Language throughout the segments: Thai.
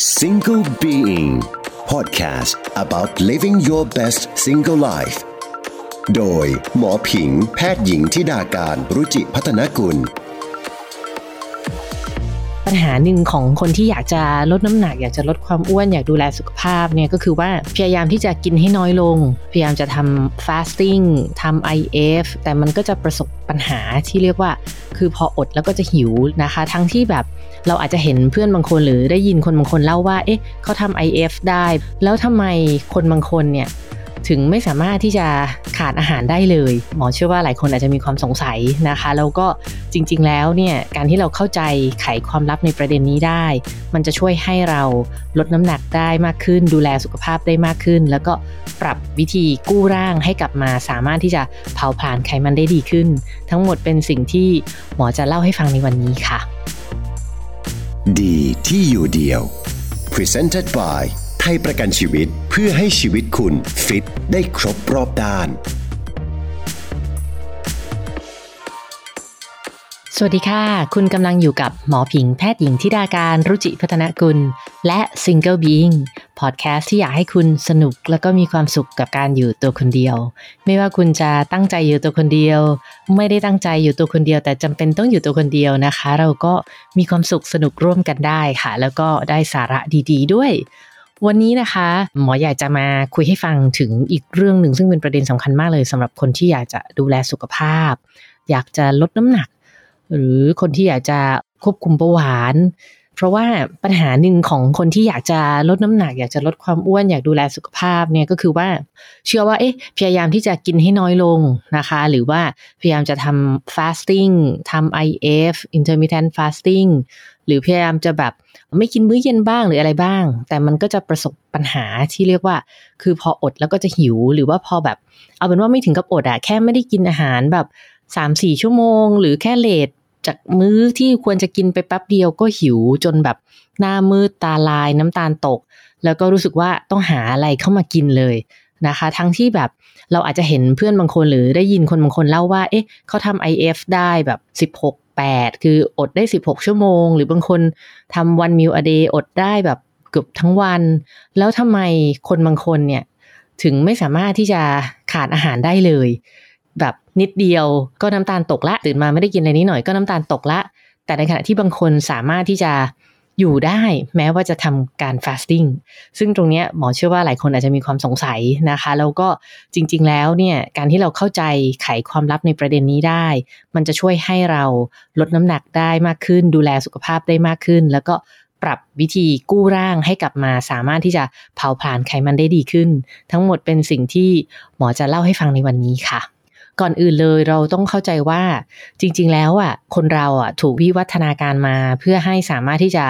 Single Being Podcast about living your best single life โดยหมอผิงแพทย์หญิงทิดาการรุจิพัฒนกุล ปัญหาหนึ่งของคนที่อยากจะลดน้ำหนัก อยากจะลดความอ้วนอยากดูแลสุขภาพเนี่ยก็คือว่าพยายามที่จะกินให้น้อยลง พยายามจะทำ fasting ทำ IF แต่มันก็จะประสบปัญหาที่เรียกว่า คือพออดแล้วก็จะหิวนะคะ ทั้งที่แบบเราอาจจะเห็นเพื่อนบางคนหรือได้ยินคนบางคนเล่าว่า เอ๊ะเขาทำ IF ได้ แล้วทำไมคนบางคนเนี่ย ถึงไม่สามารถที่จะขาดอาหารได้เลย หมอเชื่อว่าหลายคนอาจจะมีความสงสัยนะคะแล้วก็จริง ๆ แล้วเนี่ยการที่เราเข้าใจไขความลับในประเด็นนี้ได้ มันจะช่วยให้เราลดน้ำหนักได้มากขึ้น ดูแลสุขภาพได้มากขึ้น แล้วก็ปรับวิธีกู้ร่างให้กลับมาสามารถที่จะเผาผลาญไขมันได้ดีขึ้น ทั้งหมดเป็นสิ่งที่หมอจะเล่าให้ฟังในวันนี้ค่ะ ดีที่อยู่เดียว Presented by ยประกันชีวิตเพื่อให้ชีวิตคุณฟิตได้ครบรอบด้าน สวัสดีค่ะ คุณกำลังอยู่กับหมอผิงแพทย์หญิงทิดาการรุจิพัฒนกุล และ Single Being พอดแคสต์ที่อยากให้คุณสนุกแล้วก็มีความสุขกับการอยู่ตัวคนเดียว ไม่ว่าคุณจะตั้งใจอยู่ตัวคนเดียว ไม่ได้ตั้งใจอยู่ตัวคนเดียว แต่จำเป็นต้องอยู่ตัวคนเดียวนะคะ เราก็มีความสุขสนุกร่วมกันได้ค่ะ แล้วก็ได้สาระดี ๆด้วย วันนี้นะคะ หมออยากจะมาคุยให้ฟังถึงอีกเรื่องหนึ่งซึ่งเป็นประเด็นสำคัญมากเลยสำหรับคนที่อยากจะดูแลสุขภาพ อยากจะลดน้ำหนัก หรือคนที่อยากจะควบคุมเบาหวาน เพราะว่าปัญหาหนึ่งของคนที่อยากจะลดน้ำหนัก อยากจะลดความอ้วนอยากดูแลสุขภาพเนี่ยก็คือว่าเชื่อว่าเอ๊ะพยายามที่จะกินให้น้อยลงนะคะ หรือว่าพยายามจะทำ fasting ทำ IF intermittent fasting หรือพยายามจะแบบไม่กินมื้อเย็นบ้างหรืออะไรบ้าง แต่มันก็จะประสบปัญหาที่เรียกว่า คือพออดแล้วก็จะหิว หรือว่าพอแบบ เอาเป็นว่าไม่ถึงกับอดอะแค่ไม่ได้กินอาหารแบบสามสี่ชั่วโมง หรือแค่เลท จากมื้อที่ควรจะกินไปแป๊บเดียวก็หิวจนแบบหน้ามืดตาลายน้ำตาลตก แล้วก็รู้สึกว่าต้องหาอะไรเข้ามากินเลยนะคะ ทั้งที่แบบเราอาจจะเห็นเพื่อนบางคนหรือได้ยินคนบางคนเล่าว่า เอ๊ะเขาทำ IF ได้แบบ 16 8 คืออดได้ 16 ชั่วโมง หรือบางคนทำวันมิวอเดย์อดได้แบบเกือบทั้งวัน แล้วทำไมคนบางคนเนี่ยถึงไม่สามารถที่จะขาดอาหารได้เลย แบบนิดเดียวก็น้ำตาลตกละตื่นมาไม่ได้กินอะไรนิดหน่อยก็น้ำตาลตกละ แต่ในขณะที่บางคนสามารถที่จะอยู่ได้แม้ว่าจะทำการ fasting ซึ่งตรงนี้หมอเชื่อว่าหลายคนอาจจะมีความสงสัยนะคะ แล้วก็จริง ๆ แล้วเนี่ยการที่เราเข้าใจไขความลับในประเด็นนี้ได้ มันจะช่วยให้เราลดน้ำหนักได้มากขึ้น ดูแลสุขภาพได้มากขึ้น แล้วก็ปรับวิธีกู้ร่างให้กลับมาสามารถที่จะเผาผลาญไขมันได้ดีขึ้น ทั้งหมดเป็นสิ่งที่หมอจะเล่าให้ฟังในวันนี้ค่ะ ก่อนอื่นเลยเราต้องเข้าใจว่าจริง ๆ แล้วอะคนเราอะถูกวิวัฒนาการมา เพื่อให้สามารถที่จะ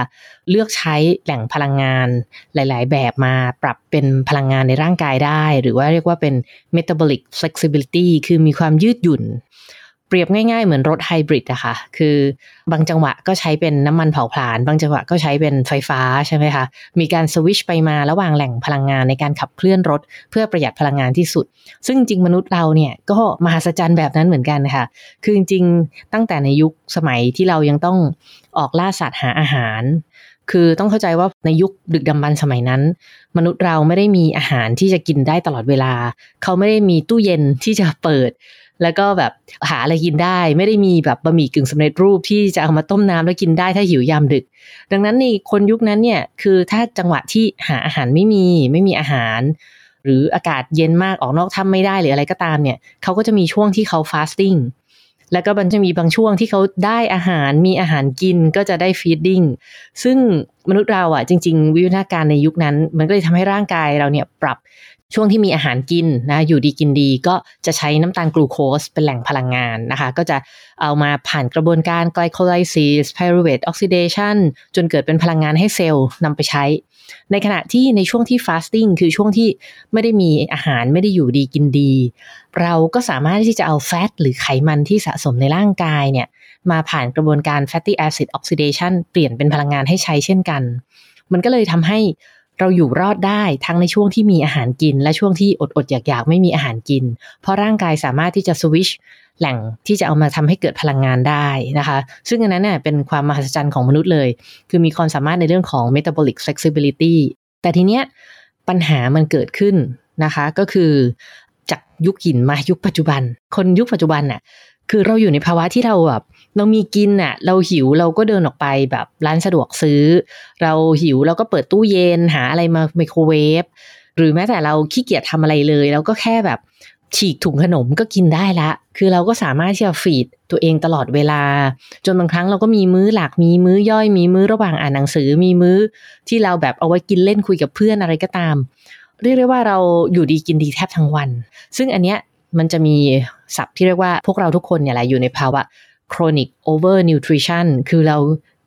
เลือกใช้แหล่งพลังงานหลาย ๆ แบบมาปรับเป็นพลังงานในร่างกายได้ หรือว่าเรียกว่าเป็น metabolic flexibility คือมีความยืดหยุ่น เปรียบง่ายๆ เหมือนรถไฮบริดอะค่ะ คือบางจังหวะก็ใช้เป็นน้ำมันเผาผลาญ บางจังหวะก็ใช้เป็นไฟฟ้าใช่ไหมคะ มีการสวิชไปมาระหว่างแหล่งพลังงานในการขับเคลื่อนรถ เพื่อประหยัดพลังงานที่สุด ซึ่งจริงมนุษย์เราเนี่ยก็มหัศจรรย์แบบนั้นเหมือนกันค่ะ คือจริงตั้งแต่ในยุคสมัยที่เรายังต้องออกล่าสัตว์หาอาหาร คือต้องเข้าใจว่าในยุคดึกดำบรรสมัยนั้น มนุษย์เราไม่ได้มีอาหารที่จะกินได้ตลอดเวลา เขาไม่ได้มีตู้เย็นที่จะเปิด แล้วก็แบบหาอะไรกินได้ ไม่ได้มีแบบบะหมี่กึ่งสำเร็จรูปที่จะเอามาต้มน้ำแล้วกินได้ถ้าหิวยามดึก ดังนั้นในคนยุคนั้นเนี่ยคือถ้าจังหวะที่หาอาหารไม่มีไม่มีอาหาร หรืออากาศเย็นมากออกนอกถ้ำไม่ได้หรืออะไรก็ตามเนี่ยเขาก็จะมีช่วงที่เขา fasting แล้วก็มันจะมีบางช่วงที่เขาได้อาหารมีอาหารกินก็จะได้ feeding ซึ่งมนุษย์เราอะจริง ๆ วิวัฒนาการในยุคนั้น มันก็เลยทำให้ร่างกายเราเนี่ยปรับช่วงที่มีอาหารกินนะอยู่ดีกินดีก็จะใช้น้ำตาลกลูโคสเป็นแหล่งพลังงานนะคะ ก็จะเอามาผ่านกระบวนการ glycolysis pyruvate oxidationจนเกิดเป็นพลังงานให้เซลล์นำไปใช้ ในขณะที่ในช่วงที่ฟาสติ้งคือช่วงที่ไม่ได้มีอาหารไม่ได้อยู่ดีกินดี เราก็สามารถที่จะเอาแฟตหรือไขมันที่สะสมในร่างกายเนี่ยมาผ่านกระบวนการ fatty acid oxidation เปลี่ยนเป็นพลังงานให้ใช้เช่นกัน มันก็เลยทำให้เราอยู่รอดได้ทั้งในช่วงที่มีอาหารกิน และช่วงที่อดอดอยากๆ ไม่มีอาหารกิน เพราะร่างกายสามารถที่จะสวิช แหล่งที่จะเอามาทำให้เกิดพลังงานได้นะคะ ซึ่งอันนั้นเนี่ยเป็นความมหัศจรรย์ของมนุษย์เลย คือมีความสามารถในเรื่องของ metabolic flexibility แต่ทีเนี้ยปัญหามันเกิดขึ้นนะคะก็คือจากยุคหินมายุคปัจจุบัน คนยุคปัจจุบันน่ะคือเราอยู่ในภาวะที่เราแบบเรามีกินน่ะ เราหิวเราก็เดินออกไปแบบร้านสะดวกซื้อ เราหิวเราก็เปิดตู้เย็นหาอะไรมาไมโครเวฟหรือแม้แต่เราขี้เกียจทำอะไรเลย เราก็แค่แบบ ฉีกถุงขนมก็กินได้ละ คือเราก็สามารถที่จะฟีดตัวเองตลอดเวลา จนบางครั้งเราก็มีมื้อหลัก มีมื้อย่อย มีมื้อระหว่างอ่านหนังสือ มีมื้อที่เราแบบเอาไว้กินเล่นคุยกับเพื่อนอะไรก็ตาม เรียกได้ว่าเราอยู่ดีกินดีแทบทั้งวัน ซึ่งอันเนี้ยมันจะมีศัพท์ที่เรียกว่าพวกเราทุกคนเนี่ยแหละอยู่ในภาวะ chronic over nutrition คือเรา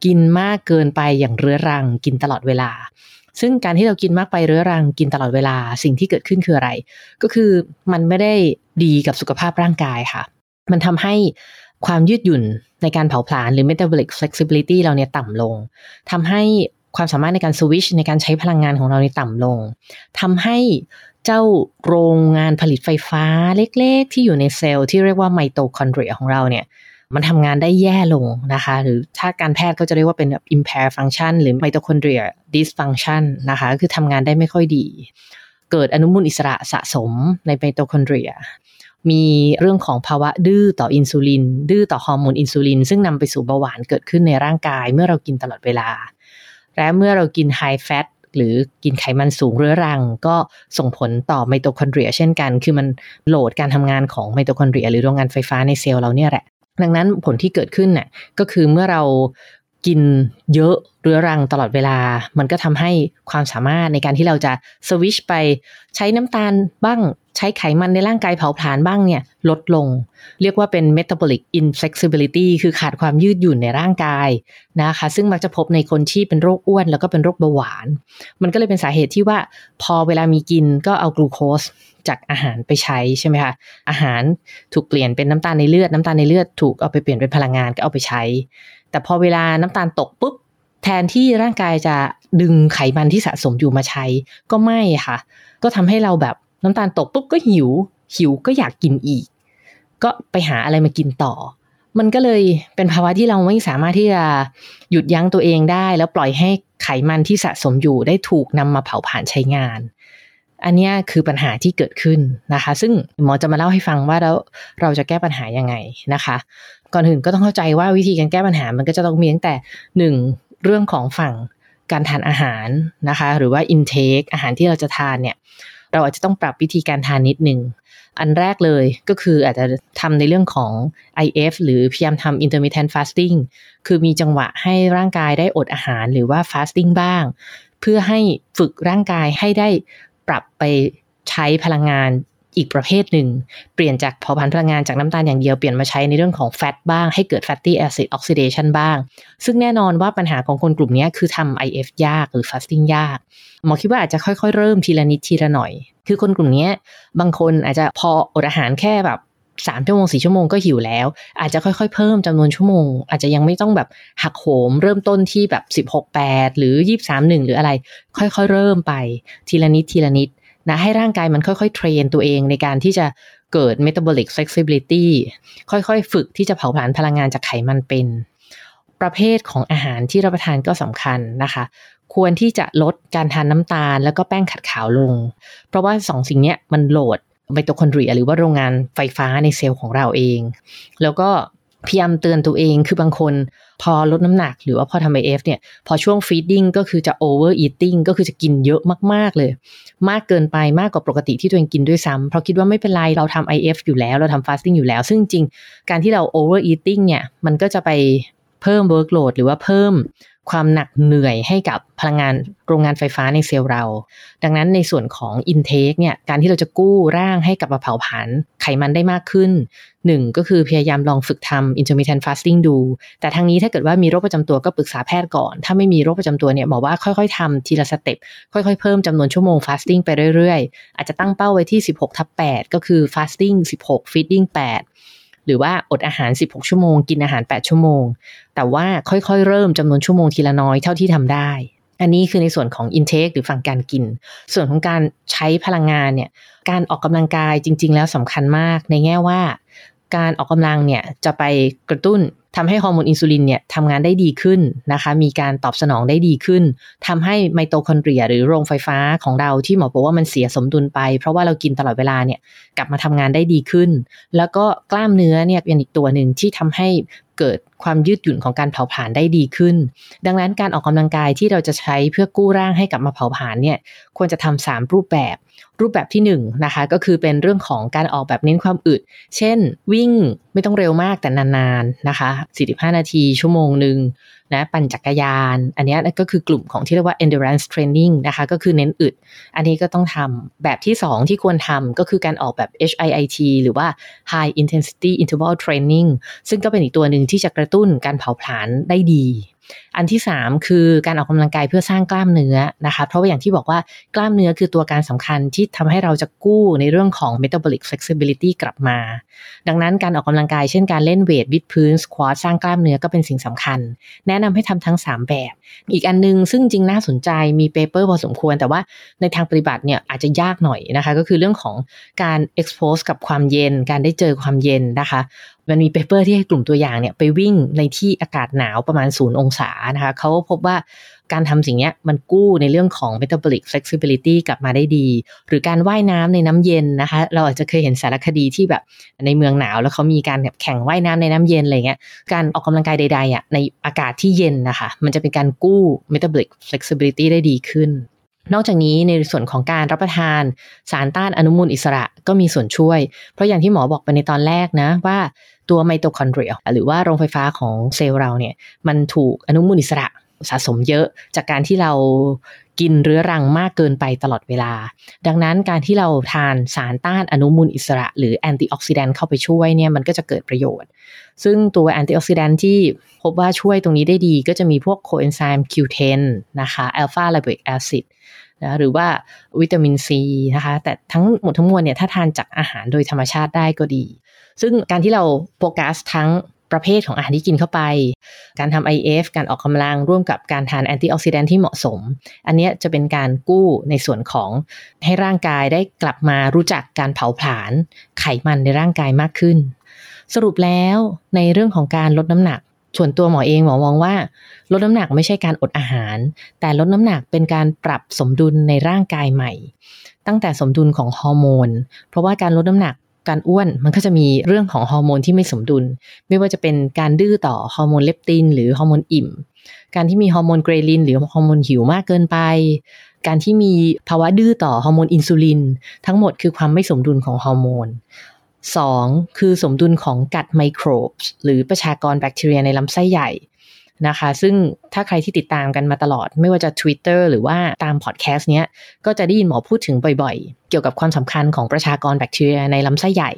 กินมากเกินไปอย่างเรื้อรังกินตลอดเวลา ซึ่งการที่เรากินมากไปเรื้อรังกินตลอดเวลาสิ่งที่เกิดขึ้นคืออะไร ก็คือมันไม่ได้ดีกับสุขภาพร่างกายค่ะ มันทำให้ความยืดหยุ่นในการเผาผลาญหรือ metabolic flexibility เราเนี่ยต่ำลงทำให้ความสามารถในการสวิชในการใช้พลังงานของเราเนี่ยต่ำลงทำให้เจ้าโรงงานผลิตไฟฟ้าเล็กๆ ที่อยู่ในเซลล์ที่เรียกว่าไมโตคอนเดรียของเราเนี่ย มันทำงานได้แย่ลงนะคะ หรือถ้าการแพทย์ก็จะเรียกว่าเป็นแบบ impair function หรือ mitochondria dysfunction นะคะ คือทำงานได้ไม่ค่อยดี เกิดอนุมูลอิสระสะสมในไมโตคอนเดรียมีเรื่องของภาวะดื้อต่ออินซูลิน ดื้อต่อฮอร์โมนอินซูลิน ซึ่งนำไปสู่เบาหวานเกิดขึ้นในร่างกายเมื่อเรากินตลอดเวลา และเมื่อเรากิน high fat หรือกินไขมันสูงเรื้อรัง ก็ส่งผลต่อไมโตคอนเดรียเช่นกัน คือมันโหลดการทำงานของไมโตคอนเดรียหรือโรงงานไฟฟ้าในเซลล์เราเนี่ยแหละ ดังนั้นผลที่เกิดขึ้นน่ะก็คือเมื่อเรากินเยอะเรื้อรังตลอดเวลา มันก็ทำให้ความสามารถในการที่เราจะสวิชไปใช้น้ำตาลบ้างใช้ไขมันในร่างกายเผาผลาญบ้างเนี่ยลดลง เรียกว่าเป็น metabolic inflexibility คือขาดความยืดหยุ่นในร่างกายนะคะ ซึ่งมักจะพบในคนที่เป็นโรคอ้วน แล้วก็เป็นโรคเบาหวาน มันก็เลยเป็นสาเหตุที่ว่าพอเวลามีกินก็เอากลูโคส จากอาหารไปใช้ใช่ไหมคะอาหารถูกเปลี่ยนเป็นน้ำตาลในเลือดน้ำตาลในเลือดถูกเอาไปเปลี่ยนเป็นพลังงานก็เอาไปใช้ แต่พอเวลาน้ำตาลตกปุ๊บแทนที่ร่างกายจะดึงไขมันที่สะสมอยู่มาใช้ก็ไม่ค่ะ ก็ทำให้เราแบบน้ำตาลตกปุ๊บก็หิว หิวก็อยากกินอีก ก็ไปหาอะไรมากินต่อ มันก็เลยเป็นภาวะที่เราไม่สามารถที่จะหยุดยั้งตัวเองได้ แล้วปล่อยให้ไขมันที่สะสมอยู่ได้ถูกนำมาเผาผลาญใช้งาน อันนี้คือปัญหาที่เกิดขึ้นนะคะ ซึ่งหมอจะมาเล่าให้ฟังว่าแล้วเราจะแก้ปัญหายังไงนะคะ ก่อนอื่นก็ต้องเข้าใจว่าวิธีการแก้ปัญหามันก็จะต้องมีตั้งแต่หนึ่งเรื่องของฝั่งการทานอาหารนะคะ หรือว่า intake อาหารที่เราจะทานเนี่ยเราอาจจะต้องปรับวิธีการทานนิดหนึ่งอันแรกเลยก็คืออาจจะทำในเรื่องของ IF หรือพยายามทำ intermittent fasting คือมีจังหวะให้ร่างกายได้อดอาหารหรือว่า fasting บ้าง เพื่อให้ฝึกร่างกายให้ได้ ปรับไปใช้พลังงานอีกประเภทหนึ่ง เปลี่ยนจากเผาผลาญพลังงานจากน้ำตาลอย่างเดียว เปลี่ยนมาใช้ในเรื่องของแฟตบ้าง ให้เกิด fatty acid oxidation บ้าง ซึ่งแน่นอนว่าปัญหาของคนกลุ่มนี้คือทำ IF ยากหรือ fasting ยาก หมอคิดว่าอาจจะค่อยๆ เริ่มทีละนิดทีละหน่อย คือคนกลุ่มนี้บางคนอาจจะพออดอาหารแค่แบบ สามชั่วโมงสี่ชั่วโมงก็หิวแล้ว อาจจะค่อยๆ เพิ่มจำนวนชั่วโมง อาจจะยังไม่ต้องแบบหักโหม เริ่มต้นที่แบบสิบหกแปดหรือยี่สามหนึ่งหรืออะไร ค่อยๆ เริ่มไป ทีละนิดทีละนิดนะให้ร่างกายมันค่อยๆ เทรนตัวเองในการที่จะเกิด metabolic flexibility ค่อยๆ ฝึกที่จะเผาผลาญพลังงานจากไขมันเป็น ประเภทของอาหารที่รับประทานก็สำคัญนะคะ ควรที่จะลดการทานน้ำตาล แล้วก็แป้งขัดขาวลง เพราะว่าสองสิ่งนี้มันโหลด ไมโตคอนเดรียหรือว่าโรงงานไฟฟ้าในเซลล์ของเราเอง แล้วก็พยายามเตือนตัวเองคือบางคนพอลดน้ำหนักหรือว่าพอทำ IF เนี่ย พอช่วง feeding ก็คือจะ overeating ก็คือจะกินเยอะมาก ๆ เลย มากเกินไปมากกว่าปกติที่ตัวเองกินด้วยซ้ำเพราะคิดว่าไม่เป็นไร เราทำ IF อยู่แล้ว เราทำ fasting อยู่แล้ว ซึ่งจริงการที่เรา overeating เนี่ย มันก็จะไปเพิ่ม workload หรือว่าเพิ่ม ความหนักเหนื่อยให้กับพลังงานโรงงานไฟฟ้าในเซลล์เรา ดังนั้นในส่วนของ intake เนี่ยการที่เราจะกู้ร่างให้กลับมาเผาผลาญไขมันได้มากขึ้นหนึ่งก็คือพยายามลองฝึกทำ intermittent fasting ดู แต่ทางนี้ถ้าเกิดว่ามีโรคประจำตัวก็ปรึกษาแพทย์ก่อน ถ้าไม่มีโรคประจำตัวเนี่ยหมอว่าค่อยๆทำทีละสเต็ปค่อยๆ เพิ่มจำนวนชั่วโมง fasting ไปเรื่อยๆ อาจจะตั้งเป้าไว้ที่ 16ทับ8ก็คือ fasting 16 feeding 8 หรือว่าอดอาหาร 16 ชั่วโมง กินอาหาร 8 ชั่วโมง แต่ว่าค่อยๆ เริ่มจำนวนชั่วโมงทีละน้อยเท่าที่ทำได้ อันนี้คือในส่วนของ intake หรือฝั่งการกิน ส่วนของการใช้พลังงานเนี่ย การออกกำลังกายจริง ๆ แล้วสำคัญมากในแง่ว่า การออกกำลังเนี่ยจะไปกระตุ้น ทำให้ฮอร์โมนอินซูลินเนี่ยทำงานได้ดีขึ้นนะคะ มีการตอบสนองได้ดีขึ้นทำให้ไมโตคอนเดรีย หรือโรงไฟฟ้าของเราที่หมอบอกว่ามันเสียสมดุลไป เพราะว่าเรากินตลอดเวลาเนี่ยกลับมาทำงานได้ดีขึ้น แล้วก็กล้ามเนื้อเนี่ยเป็นอีกตัวหนึ่งที่ทำให้เกิดความยืดหยุ่นของการเผาผลาญได้ดีขึ้น ดังนั้นการออกกำลังกายที่เราจะใช้เพื่อกู้ร่างให้กลับมาเผาผลาญเนี่ยควรจะทำสามรูปแบบ รูปแบบที่1นนะคะก็คือเป็นเรื่องของการออกแบบเน้นความอึด เช่น วิ่งไม่ต้องเร็วมากแต่นานๆนะคะ45 นาทีชั่วโมงหนึ่งนะปั่นจักรยาน อันนี้ก็คือกลุ่มของที่เรียกว่า endurance training นะคะก็คือเน้นอึด อันนี้ก็ต้องทำแบบที่ 2 ที่ควรทำก็คือการออกแบบ HIIT หรือว่า high intensity interval training ซึ่งก็เป็นอีกตัวหนึ่งที่จะกระตุ้นการเผาผลาญได้ดี อันที่ 3 คือการออกกำลังกายเพื่อสร้างกล้ามเนื้อนะคะเพราะว่าอย่างที่บอกว่ากล้ามเนื้อคือตัวการสำคัญที่ทำให้เราจะกู้ในเรื่องของ metabolic flexibility กลับมา ดังนั้นการออกกำลังกายเช่นการเล่น weight วิดพื้น squat สร้างกล้ามเนื้อก็เป็นสิ่งสำคัญ แนะนำให้ทำทั้ง 3 แบบ อีกอันนึงซึ่งจริงน่าสนใจมี paper พอสมควร แต่ว่าในทางปฏิบัติเนี่ยอาจจะยากหน่อยนะคะก็คือเรื่องของการ expose กับความเย็น การได้เจอความเย็นนะคะ มันมี paper ที่ให้กลุ่มตัวอย่างเนี่ยไปวิ่งในที่อากาศหนาวประมาณศูนย์องศานะคะเขาพบว่าการทำสิ่งนี้มันกู้ในเรื่องของ metabolic flexibility กลับมาได้ดี หรือการว่ายน้ำในน้ำเย็นนะคะ เราอาจจะเคยเห็นสารคดีที่แบบในเมืองหนาว แล้วเขามีการแข่งว่ายน้ำในน้ำเย็นอะไรเงี้ย การออกกำลังกายใดๆอะในอากาศที่เย็นนะคะ มันจะเป็นการกู้ metabolic flexibility ได้ดีขึ้น นอกจากนี้ในส่วนของการรับประทานสารต้านอนุมูลอิสระก็มีส่วนช่วย เพราะอย่างที่หมอบอกไปในตอนแรกนะว่าตัวไมโตคอนเดรียหรือว่าโรงไฟฟ้าของเซลล์เราเนี่ยมันถูกอนุมูลอิสระ สะสมเยอะจากการที่เรากินเรื้อรังมากเกินไปตลอดเวลา ดังนั้นการที่เราทานสารต้านอนุมูลอิสระ หรือ antioxidant เข้าไปช่วยเนี่ยมันก็จะเกิดประโยชน์ ซึ่งตัว antioxidant ที่พบว่าช่วยตรงนี้ได้ดีก็จะมีพวกโคเอนไซม์ Q10 นะคะ alpha lipoic acid นะหรือว่าวิตามินซีนะคะ แต่ทั้งหมดทั้งมวลเนี่ยถ้าทานจากอาหารโดยธรรมชาติได้ก็ดี ซึ่งการที่เราโฟกัสทั้ง ประเภทของอาหารที่กินเข้าไป การทำ IF การออกกำลังร่วมกับการทาน antioxidant ที่เหมาะสม อันนี้จะเป็นการกู้ในส่วนของให้ร่างกายได้กลับมารู้จักการเผาผลาญไขมันในร่างกายมากขึ้น สรุปแล้วในเรื่องของการลดน้ำหนักส่วนตัวหมอเองหมอมองว่า ลดน้ำหนักไม่ใช่การอดอาหาร แต่ลดน้ำหนักเป็นการปรับสมดุลในร่างกายใหม่ ตั้งแต่สมดุลของฮอร์โมน เพราะว่าการลดน้ำหนัก การอ้วนมันก็จะมีเรื่องของฮอร์โมนที่ไม่สมดุล ไม่ว่าจะเป็นการดื้อต่อฮอร์โมนเลปตินหรือฮอร์โมนอิ่ม การที่มีฮอร์โมนเกรลินหรือฮอร์โมนหิวมากเกินไป การที่มีภาวะดื้อต่อฮอร์โมนอินซูลิน ทั้งหมดคือความไม่สมดุลของฮอร์โมน 2. คือสมดุลของกัดไมโครบหรือประชากรแบคทีเรียในลำไส้ใหญ่ นะคะ ซึ่งถ้าใครที่ติดตามกันมาตลอด ไม่ว่าจะ Twitter หรือว่าตามพอดแคสต์เนี้ย ก็จะได้ยินหมอพูดถึงบ่อยๆ เกี่ยวกับความสำคัญของประชากรแบคทีเรียในลำไส้ใหญ่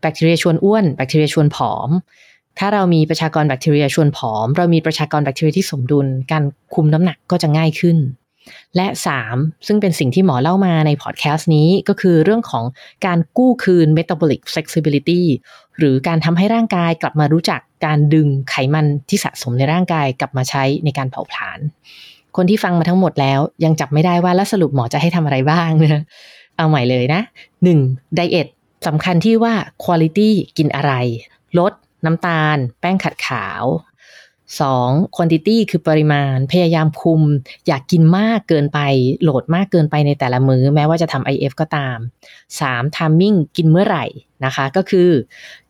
แบคทีเรียชวนอ้วน แบคทีเรียชวนผอม ถ้าเรามีประชากรแบคทีเรียชวนผอม เรามีประชากรแบคทีเรียที่สมดุล การคุมน้ำหนักก็จะง่ายขึ้น และ 3. ซึ่งเป็นสิ่งที่หมอเล่ามาในพอดแคสต์นี้ก็คือเรื่องของการกู้คืน metabolic flexibility หรือการทำให้ร่างกายกลับมารู้จัก การดึงไขมันที่สะสมในร่างกายกลับมาใช้ในการเผาผลาญคนที่ฟังมาทั้งหมดแล้ว ยังจับไม่ได้ว่าแล้วสรุปหมอจะให้ทำอะไรบ้างนะเอาใหม่เลยนะ 1. ไดเอทสำคัญที่ว่าคุณ i t y กินอะไร ลด น้ำตาล แป้งขัดขาว 2. quantity คือปริมาณ พยายามคุม อยากกินมากเกินไป โหลดมากเกินไปในแต่ละมือ้อ แม้ว่าจะทำ IF ก็ตาม 3. timing กินเมื่อไหร่นะคะ ก็คือ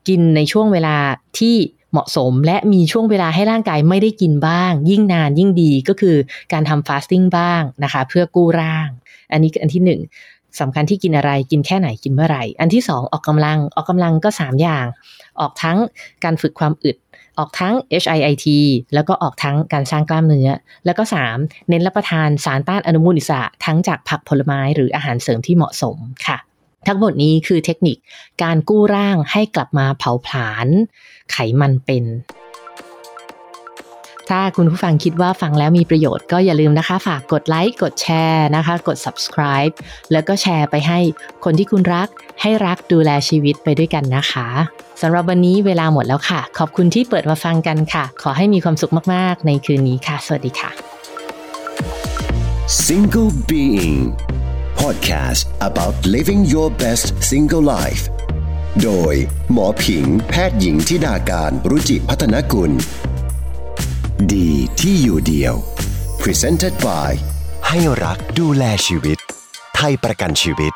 กินในช่วงเวลาที่ เหมาะสมและมีช่วงเวลาให้ร่างกายไม่ได้กินบ้าง ยิ่งนานยิ่งดีก็คือการทำฟาสติ้งบ้างนะคะเพื่อกู้ร่าง อันนี้คืออันที่หนึ่งสำคัญที่กินอะไรกินแค่ไหนกินเมื่อไหร่ อันที่สองออกกำลังออกกำลังก็ 3 อย่าง ออกทั้งการฝึกความอึดออกทั้ง HIIT แล้วก็ออกทั้งการสร้างกล้ามเนื้อ แล้วก็ 3 เน้นรับประทานสารต้านอนุมูลอิสระทั้งจากผักผลไม้หรืออาหารเสริมที่เหมาะสมค่ะ ทั้งหมดนี้คือเทคนิคการกู้ร่างให้กลับมาเผาผลาญไขมันเป็น ถ้าคุณผู้ฟังคิดว่าฟังแล้วมีประโยชน์ก็อย่าลืมนะคะ ฝากกดไลค์ กดแชร์นะคะ กด subscribe แล้วก็แชร์ไปให้คนที่คุณรัก ให้รักดูแลชีวิตไปด้วยกันนะคะสำหรับวันนี้เวลาหมดแล้วค่ะ ขอบคุณที่เปิดมาฟังกันค่ะ ขอให้มีความสุขมาก ๆ ในคืนนี้ค่ะ สวัสดีค่ะ Single Being Podcast about living your best single life โดย หมอผิง แพทย์หญิงทิดาการรุจิพัฒนกุล ดีที่อยู่เดียว Presented by ให้รักดูแลชีวิต ไทยประกันชีวิต